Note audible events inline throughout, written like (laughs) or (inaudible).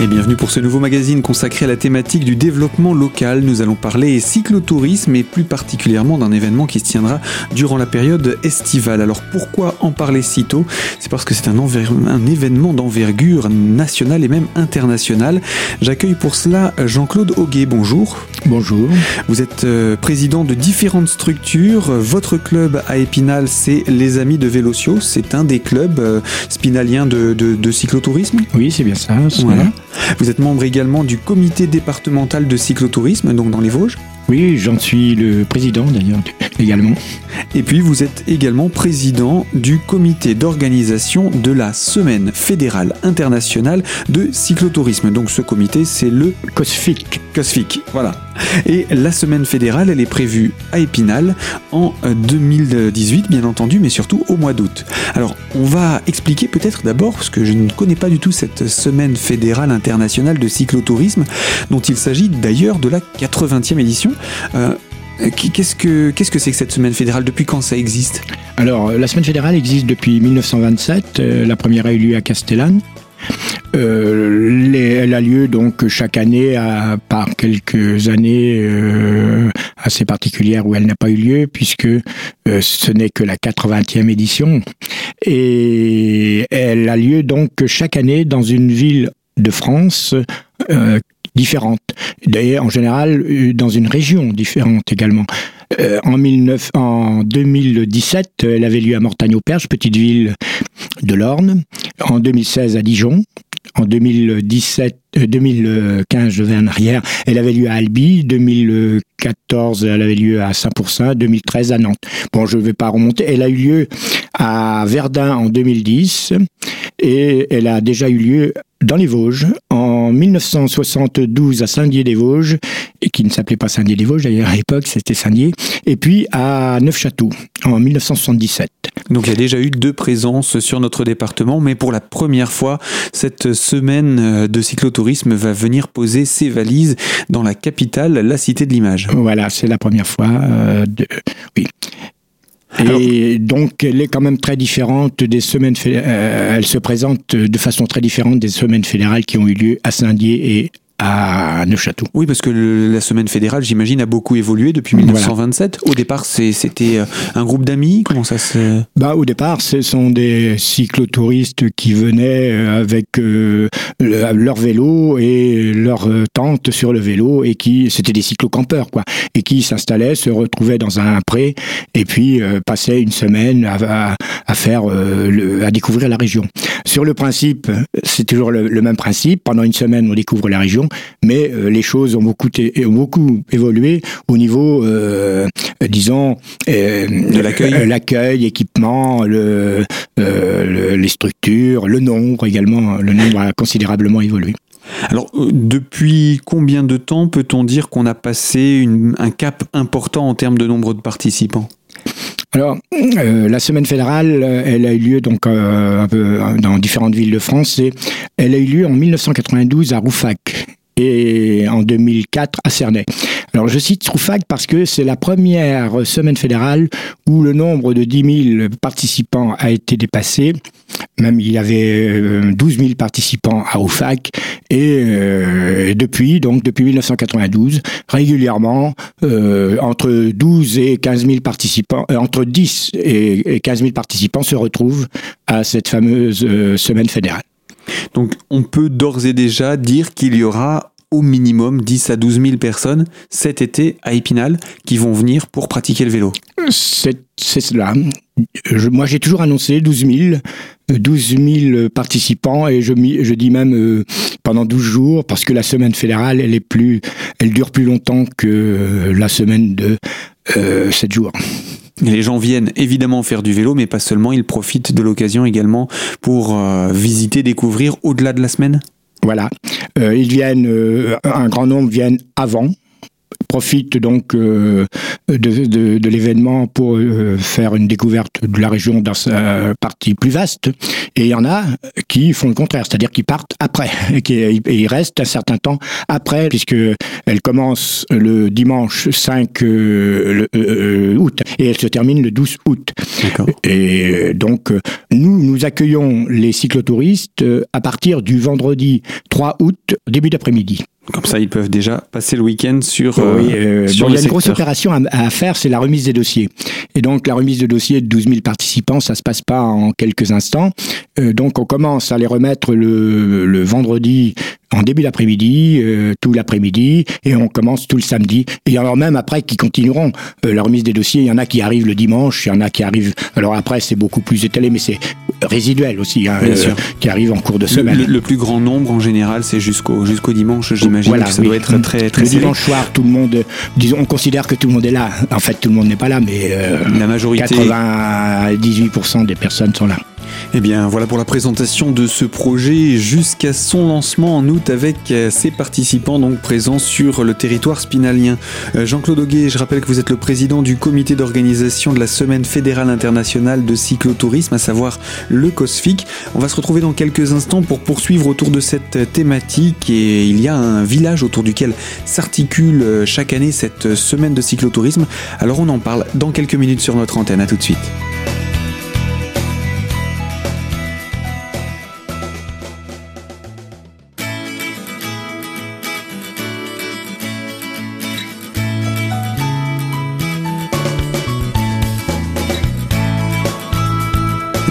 Et bienvenue pour ce nouveau magazine consacré à la thématique du développement local. Nous allons parler cyclotourisme et plus particulièrement d'un événement qui se tiendra durant la période estivale. Alors pourquoi en parler si tôt? C'est parce que c'est un, un, événement d'envergure nationale et même internationale. J'accueille pour cela Jean-Claude Auguet. Bonjour. Bonjour. Vous êtes euh, président de différentes structures. Votre club à Épinal, c'est les Amis de Vélocio. C'est un des clubs euh, spinaliens de, de, de cyclotourisme? Oui, c'est bien ça. Voilà. Vous êtes membre également du comité départemental de cyclotourisme, donc dans les Vosges. Oui, j'en suis le président d'ailleurs également. Et puis vous êtes également président du comité d'organisation de la Semaine fédérale internationale de cyclotourisme. Donc ce comité, c'est le COSFIC. COSFIC, voilà. Et la semaine fédérale, elle est prévue à Épinal en 2018, bien entendu, mais surtout au mois d'août. Alors, on va expliquer peut-être d'abord, parce que je ne connais pas du tout cette semaine fédérale internationale de cyclotourisme, dont il s'agit d'ailleurs de la 80e édition. Euh, Qu'est-ce que c'est que cette semaine fédérale? Depuis quand ça existe? Alors, la semaine fédérale existe depuis 1927. La première a eu lieu à Castellane. Euh, elle a lieu donc chaque année, par quelques années euh, assez particulières où elle n'a pas eu lieu, puisque euh, ce n'est que la 80e édition. Et elle a lieu donc chaque année dans une ville de France euh, différente. D'ailleurs, en général, dans une région différente également. Euh, en, 19, en 2017, elle avait lieu à Mortagne-au-Perche, petite ville de l'Orne. En 2016, à Dijon. En 2017, euh, 2015, je vais en arrière, elle avait lieu à Albi. 2014, elle avait lieu à Saint-Pourçain. 2013, à Nantes. Bon, je ne vais pas remonter. Elle a eu lieu à Verdun en 2010 et elle a déjà eu lieu dans les Vosges en 1972 à Saint-Dié-des-Vosges, et qui ne s'appelait pas Saint-Dié-des-Vosges d'ailleurs à l'époque, c'était Saint-Dié, et puis à Neufchâteau en 1977. Donc il y a déjà eu deux présences sur notre département, mais pour la première fois, cette semaine de cyclotourisme va venir poser ses valises dans la capitale, la Cité de l'Image. Voilà, c'est la première fois. Euh, de... Oui. Et donc, elle est quand même très différente des semaines. Euh, elle se présente de façon très différente des semaines fédérales qui ont eu lieu à Saint-Dié et à Neufchâteau. Oui, parce que le, la semaine fédérale, j'imagine, a beaucoup évolué depuis 1927. Voilà. Au départ, c'était un groupe d'amis? Comment ça se Bah, au départ, ce sont des cyclotouristes qui venaient avec euh, leur vélo et leur tente sur le vélo et qui, c'était des cyclocampeurs, quoi, et qui s'installaient, se retrouvaient dans un pré et puis euh, passaient une semaine à, à, à faire, euh, le, à découvrir la région. Sur le principe, c'est toujours le, le même principe. Pendant une semaine, on découvre la région mais euh, les choses ont beaucoup, ont beaucoup évolué au niveau, euh, disons, euh, de l'accueil, l'accueil, équipement, le, le, les structures, le nombre également. Le nombre a considérablement évolué. Alors, depuis combien de temps peut-on dire qu'on a passé une, un cap important en termes de nombre de participants? Alors, euh, la semaine fédérale, elle a eu lieu donc euh, un peu dans différentes villes de France et elle a eu lieu en 1992 à Roufac et en 2004 à Cernay. Alors je cite Roufac parce que c'est la première semaine fédérale où le nombre de 10 000 participants a été dépassé. Même il y avait 12 000 participants à Roufac et euh, depuis donc depuis 1992 régulièrement euh, entre 12 et 15 000 participants euh, entre 10 et 15 000 participants se retrouvent à cette fameuse euh, semaine fédérale. Donc on peut d'ores et déjà dire qu'il y aura au minimum 10 à 12 000 personnes cet été à Épinal qui vont venir pour pratiquer le vélo. C'est cela. Moi j'ai toujours annoncé 12 000, 12 000 participants et je, dis même euh, pendant 12 jours parce que la semaine fédérale elle est plus, elle dure plus longtemps que la semaine de euh, 7 jours. Les gens viennent évidemment faire du vélo, mais pas seulement, ils profitent de l'occasion également pour euh, visiter, découvrir au-delà de la semaine Voilà. Euh, ils viennent, euh, un grand nombre viennent avant, profitent donc euh, de, de, de l'événement pour euh, faire une découverte de la région dans sa partie plus vaste. Et il y en a qui font le contraire, c'est-à-dire qui partent après, et, (laughs) qui, et ils restent un certain temps après, puisque elle commence le dimanche 5 euh, le, août et elle se termine le 12 août. Et donc, nous, nous accueillons les cyclotouristes à partir du vendredi 3 août, début d'après-midi. Comme ça, ils peuvent déjà passer le week-end sur. oui, euh, euh il y a une grosse opération à, à faire, c'est la remise des dossiers. Et donc, la remise de dossiers de 12 000 participants, ça se passe pas en quelques instants. Euh, donc, on commence à les remettre le, le vendredi en début d'après-midi, euh, tout l'après-midi, et on commence tout le samedi. Et il y en a même après qui continueront euh, la remise des dossiers. Il y en a qui arrivent le dimanche, il y en a qui arrivent. Alors après, c'est beaucoup plus étalé, mais c'est résiduel aussi, hein, euh, qui arrive en cours de semaine. Le, plus grand nombre en général, c'est jusqu'au jusqu'au dimanche, j'imagine. Voilà, ça doit être très très. Le dimanche soir, tout le monde, disons, on considère que tout le monde est là. En fait, tout le monde n'est pas là, mais la majorité, 98% des personnes sont là. Eh bien, voilà pour la présentation de ce projet jusqu'à son lancement en août avec euh, ses participants donc présents sur le territoire spinalien. Euh, Jean-Claude Auguet, je rappelle que vous êtes le président du comité d'organisation de la Semaine fédérale internationale de cyclotourisme, à savoir le COSFIC. On va se retrouver dans quelques instants pour poursuivre autour de cette thématique et il y a un village autour duquel s'articule euh, chaque année cette semaine de cyclotourisme. Alors on en parle dans quelques minutes sur notre antenne. À tout de suite.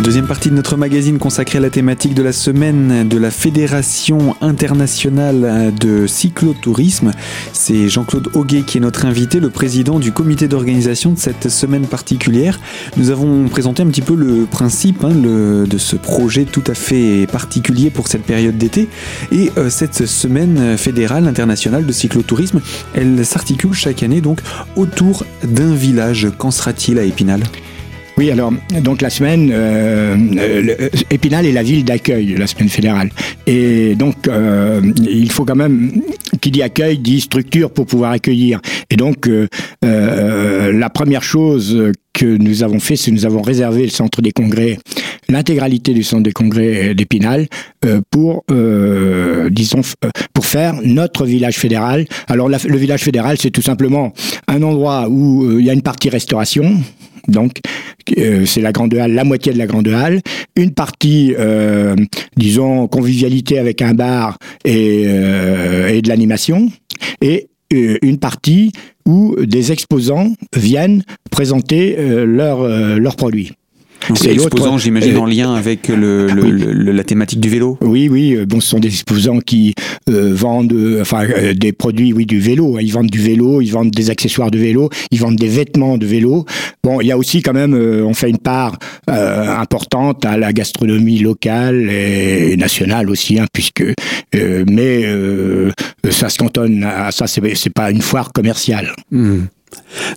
Deuxième partie de notre magazine consacrée à la thématique de la semaine de la Fédération internationale de cyclotourisme. C'est Jean-Claude Auguet qui est notre invité, le président du comité d'organisation de cette semaine particulière. Nous avons présenté un petit peu le principe hein, de ce projet tout à fait particulier pour cette période d'été. Et euh, cette semaine fédérale internationale de cyclotourisme, elle s'articule chaque année donc autour d'un village. Qu'en sera-t-il à Épinal? Oui, alors, donc la semaine, euh, euh Épinal est la ville d'accueil, la semaine fédérale. Et donc, euh, il faut quand même, qui dit accueil, dit structure pour pouvoir accueillir. Et donc, euh, euh la première chose que nous avons fait, c'est nous avons réservé le centre des congrès, l'intégralité du centre des congrès d'Épinal, euh, pour, disons, pour faire notre village fédéral. Alors, le village fédéral, c'est tout simplement un endroit où il y a une partie restauration, donc euh, c'est la grande halle, la moitié de la grande halle, une partie, euh, disons, convivialité avec un bar et, euh, de l'animation, et une partie où des exposants viennent présenter leurs leurs produits. C'est exposants, j'imagine, euh, en lien avec le, le, le, la thématique du vélo. Oui, oui. Euh, bon, ce sont des exposants qui euh, vendent, euh, enfin, euh, des produits, oui, du vélo. Ils vendent du vélo, ils vendent des accessoires de vélo, ils vendent des vêtements de vélo. Bon, il y a aussi quand même, on fait une part importante à la gastronomie locale et nationale aussi, hein, puisque, mais ça se cantonne à ça. C'est pas une foire commerciale. Mmh.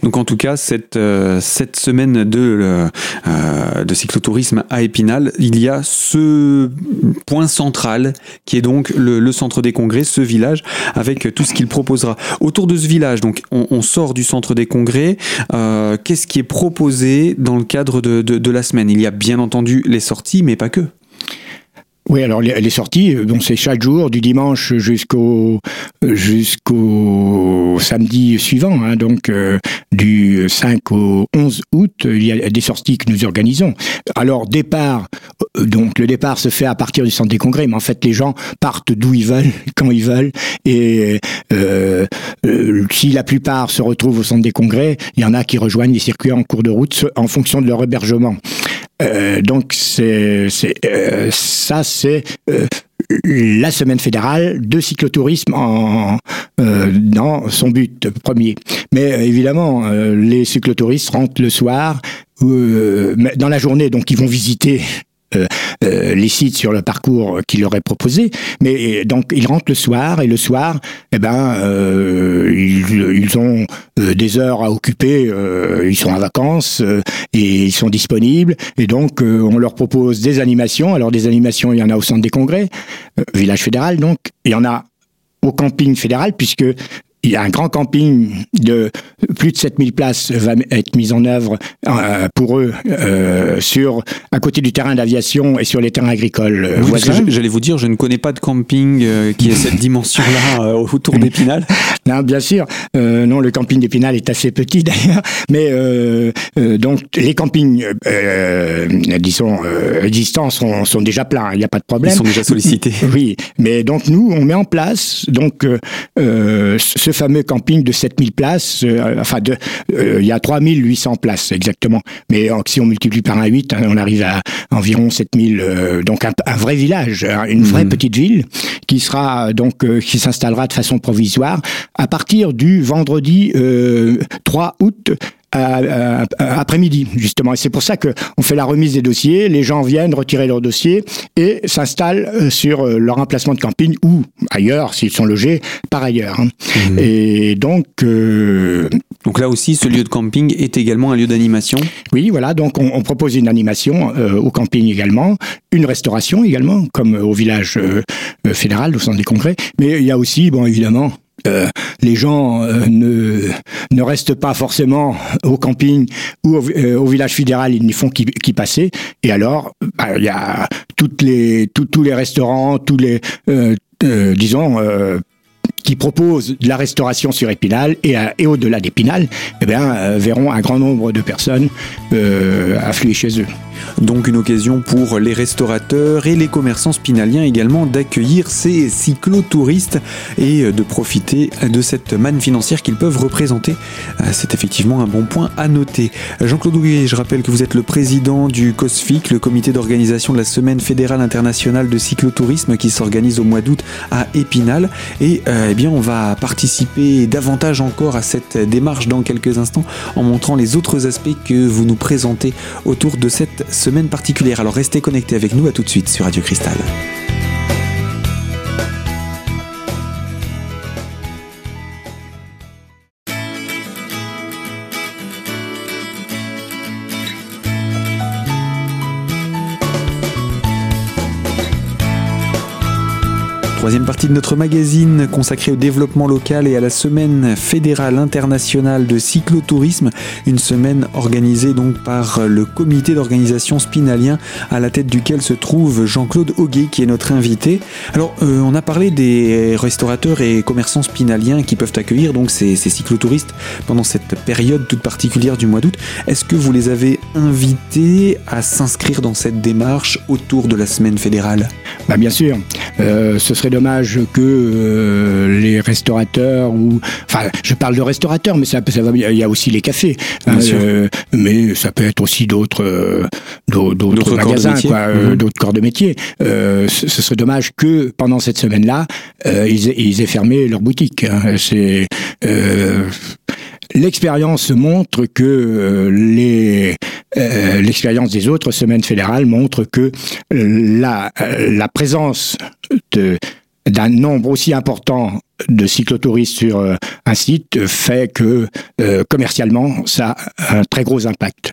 Donc en tout cas, cette, euh, cette semaine de, euh, de cyclotourisme à Épinal, il y a ce point central qui est donc le, centre des congrès, ce village, avec tout ce qu'il proposera. Autour de ce village, donc on, sort du centre des congrès, euh, qu'est-ce qui est proposé dans le cadre de, de la semaine? Il y a bien entendu les sorties, mais pas que. Oui, alors les, les sorties, euh, c'est chaque jour, du dimanche jusqu'au jusqu'au samedi suivant, hein, donc euh, du 5 au 11 août, il y a des sorties que nous organisons. Alors départ, euh, donc le départ se fait à partir du centre des congrès, mais en fait les gens partent d'où ils veulent, (laughs) quand ils veulent, et euh, euh, si la plupart se retrouvent au centre des congrès, il y en a qui rejoignent les circuits en cours de route en fonction de leur hébergement. Euh, donc c'est euh, ça c'est euh, la semaine fédérale de cyclotourisme en, euh, dans son but premier. Mais évidemment, les cyclotouristes rentrent le soir, dans la journée, donc ils vont visiter euh, euh, les sites sur le parcours qui leur est proposé. Mais donc ils rentrent le soir et le soir, eh ben euh, ils, ils, ont des heures à occuper. ils sont en vacances et ils sont disponibles. Et donc on leur propose des animations. Alors des animations, il y en a au centre des congrès, village fédéral donc. Il y en a au camping fédéral puisque il y a un grand camping de plus de 7000 places va être mis en œuvre euh, pour eux euh, sur à côté du terrain d'aviation et sur les terrains agricoles euh, oui, J'allais vous dire, je ne connais pas de camping qui ait cette dimension-là (laughs) autour d'Épinal. Non, bien sûr. non, le camping d'Épinal est assez petit (laughs) d'ailleurs, mais donc les campings, disons, existants sont, sont, déjà pleins. Il n'y a pas de problème. Ils sont déjà sollicités. (laughs) oui, mais donc nous, on met en place donc ce fameux camping de 7000 places, euh, enfin, de, euh, il y a 3800 places exactement. Mais si on multiplie par un 8, hein, on arrive à environ 7000. Euh, donc un, vrai village, hein, une vraie mmh. petite ville qui sera donc qui s'installera de façon provisoire à partir du vendredi 3 août après-midi, justement. Et c'est pour ça que on fait la remise des dossiers, les gens viennent retirer leurs dossiers et s'installent euh, sur euh, leur emplacement de camping ou ailleurs, s'ils sont logés par ailleurs. Hein. Mmh. Et donc... Euh, donc là aussi, ce lieu de camping est également un lieu d'animation Oui, voilà, donc on, propose une animation au camping également, une restauration également, comme au village fédéral, au centre des congrès, mais il y a aussi, bon, évidemment, euh, les gens euh, ne, ne restent pas forcément au camping ou au, euh, village fédéral, ils n'y font qu'y passer. Et alors, bah, il y a toutes les, tous les restaurants, tous les, disons, qui proposent de la restauration sur Épinal et, et au-delà d'Épinal, eh bien, verront un grand nombre de personnes affluer chez eux. Donc une occasion pour les restaurateurs et les commerçants spinaliens également d'accueillir ces cyclotouristes et de profiter de cette manne financière qu'ils peuvent représenter. Euh, c'est effectivement un bon point à noter. Jean-Claude Houguet, je rappelle que vous êtes le président du COSFIC, le comité d'organisation de la Semaine fédérale internationale de cyclotourisme qui s'organise au mois d'août à Épinal. Et euh, eh bien on va participer davantage encore à cette démarche dans quelques instants en montrant les autres aspects que vous nous présentez autour de cette semaine particulière. Alors restez connectés avec nous, à tout de suite sur Radio Cristal. Troisième partie de notre magazine consacrée au développement local et à la semaine fédérale internationale de cyclotourisme, une semaine organisée donc par le comité d'organisation spinalien à la tête duquel se trouve Jean-Claude Auguet qui est notre invité. Alors euh, on a parlé des restaurateurs et commerçants spinaliens qui peuvent accueillir donc ces, cyclotouristes pendant cette période toute particulière du mois d'août. Est-ce que vous les avez invités à s'inscrire dans cette démarche autour de la semaine fédérale? Bah Bien sûr, euh, ce serait dommage que euh, les restaurateurs ou enfin je parle de restaurateurs mais ça, ça va il y a aussi les cafés hein, euh, mais ça peut être aussi d'autres euh, d'autres magasins quoi mhm. d'autres corps de métier ce, serait dommage que pendant cette semaine là ils, ils, aient fermé leur boutique hein. c'est L'expérience montre que les l'expérience des autres semaines fédérales montre que la, la présence d'un nombre aussi important de cyclotouristes sur euh, un site fait que euh, commercialement, ça a un très gros impact.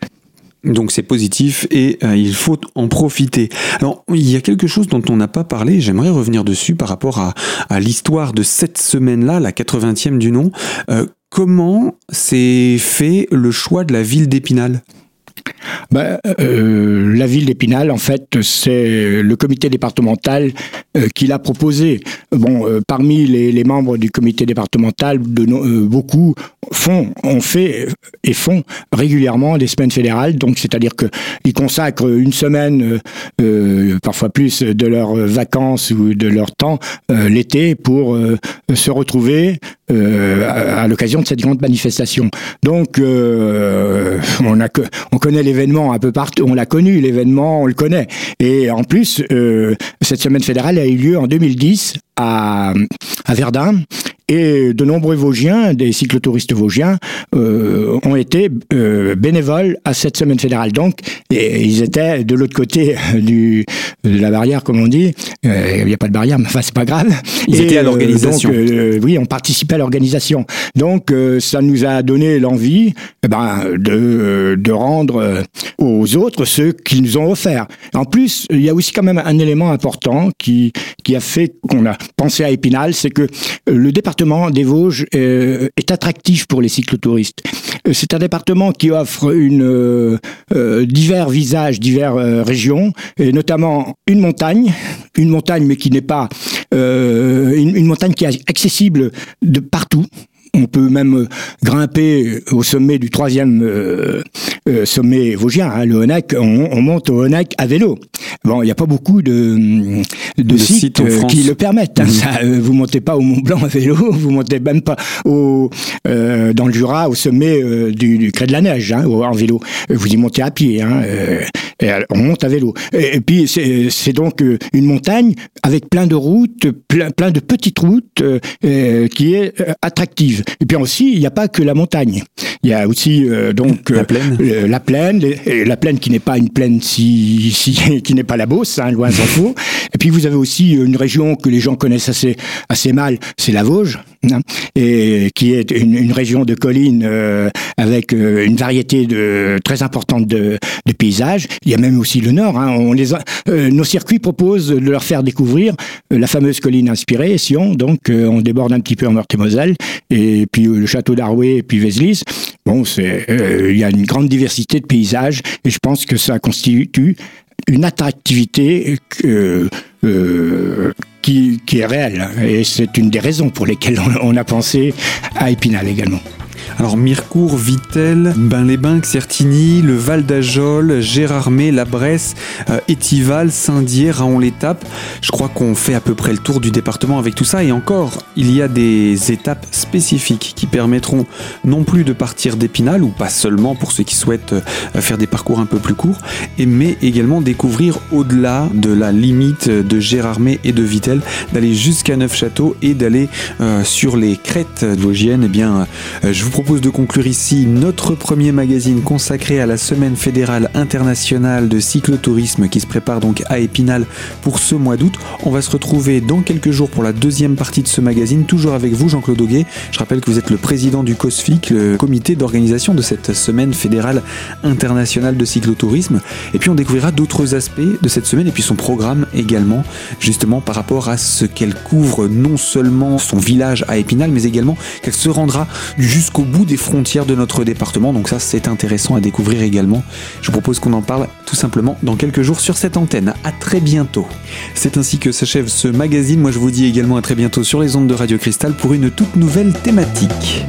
Donc c'est positif et euh, il faut en profiter. Alors il y a quelque chose dont on n'a pas parlé, j'aimerais revenir dessus par rapport à l'histoire de cette semaine-là, la 80e du nom. Comment s'est fait le choix de la ville d'Épinal? Bah, euh, La ville d'Épinal, en fait, c'est le comité départemental euh, qui l'a proposé. Euh, parmi les, membres du comité départemental, beaucoup font, ont fait et font régulièrement des semaines fédérales. Donc, c'est-à-dire qu'ils consacrent une semaine, parfois plus, de leurs vacances ou de leur temps l'été pour se retrouver à, à l'occasion de cette grande manifestation. Donc, on, a, on connaît l'événement un peu partout, on l'a connu, l'événement, on le connaît. Et en plus, euh, cette semaine fédérale a eu lieu en 2010 à, à Verdun. Et de nombreux Vosgiens, des cyclotouristes vosgiens, euh, ont été euh, bénévoles à cette semaine fédérale. Donc, et, ils étaient de l'autre côté du, de la barrière, comme on dit. Euh, il n'y a pas de barrière, mais enfin, c'est pas grave. Ils étaient à l'organisation. donc, oui, on participait à l'organisation. Donc, ça nous a donné l'envie eh ben, de, de rendre aux autres ce qu'ils nous ont offert. En plus, il y a aussi quand même un élément important qui, qui a fait qu'on a pensé à Épinal, c'est que le département département des Vosges est attractif pour les cyclotouristes. C'est un département qui offre une, divers visages, divers régions, et notamment une montagne, une montagne mais qui n'est pas une montagne qui est accessible de partout. On peut même grimper au sommet du troisième euh, euh, sommet vosgien, hein, le Honac. On, monte au Honac à vélo. Bon, il n'y a pas beaucoup de, de, sites, euh, qui le permettent. Hein, mhm. ça, vous montez pas au Mont Blanc à vélo, (laughs) vous montez même pas au, dans le Jura au sommet du, du Cré de la Neige hein, en vélo. Vous y montez à pied. Hein, et on monte à vélo. Et, puis c'est donc une montagne avec plein de routes, plein, de petites routes qui est attractive. Et puis aussi, il n'y a pas que la montagne. Il y a aussi euh, donc la plaine, euh, la plaine, la plaine qui n'est pas une plaine si, si (laughs) qui n'est pas la Beauce, hein, loin s'en faut. (laughs) Et puis vous avez aussi une région que les gens connaissent assez assez mal, c'est la Vosges, hein, et qui est une, une région de collines euh, avec une variété de très importante de, de, paysages. Il y a même aussi le Nord. Hein, on les nos circuits proposent de leur faire découvrir la fameuse colline inspirée, Sion. Donc on déborde un petit peu en Meurthe-et-Moselle et puis le château d'Arway et puis Vézelis. Bon, euh, il y a une grande diversité de paysages et je pense que ça constitue une attractivité euh, euh, qui, est réelle. Et c'est une des raisons pour lesquelles on a pensé à Épinal également. Alors Mirecourt, Vitel, Bain-les-Bains, Certigny, le Val d'Ajol, Gérardmer, La Bresse, euh, Étival, Saint-Dié, Raon-l'Étape. Je crois qu'on fait à peu près le tour du département avec tout ça. Et encore, il y a des étapes spécifiques qui permettront non plus de partir d'Épinal, ou pas seulement pour ceux qui souhaitent euh, faire des parcours un peu plus courts, mais également découvrir au-delà de la limite de Gérardmer et de Vitel, d'aller jusqu'à Neufchâteau et d'aller euh, sur les crêtes vosgiennes. Eh bien, je propose de conclure ici notre premier magazine consacré à la Semaine fédérale internationale de cyclotourisme qui se prépare donc à Épinal pour ce mois d'août. On va se retrouver dans quelques jours pour la deuxième partie de ce magazine, toujours avec vous Jean-Claude Auguet. Je rappelle que vous êtes le président du COSFIC, le comité d'organisation de cette Semaine fédérale internationale de cyclotourisme. Et puis on découvrira d'autres aspects de cette semaine et puis son programme également, justement par rapport à ce qu'elle couvre non seulement son village à Épinal, mais également qu'elle se rendra bout des frontières de notre département. Donc ça, c'est intéressant à découvrir également. Je vous propose qu'on en parle tout simplement dans quelques jours sur cette antenne. À très bientôt. C'est ainsi que s'achève ce magazine. Moi, je vous dis également à très bientôt sur les ondes de Radio Cristal pour une toute nouvelle thématique.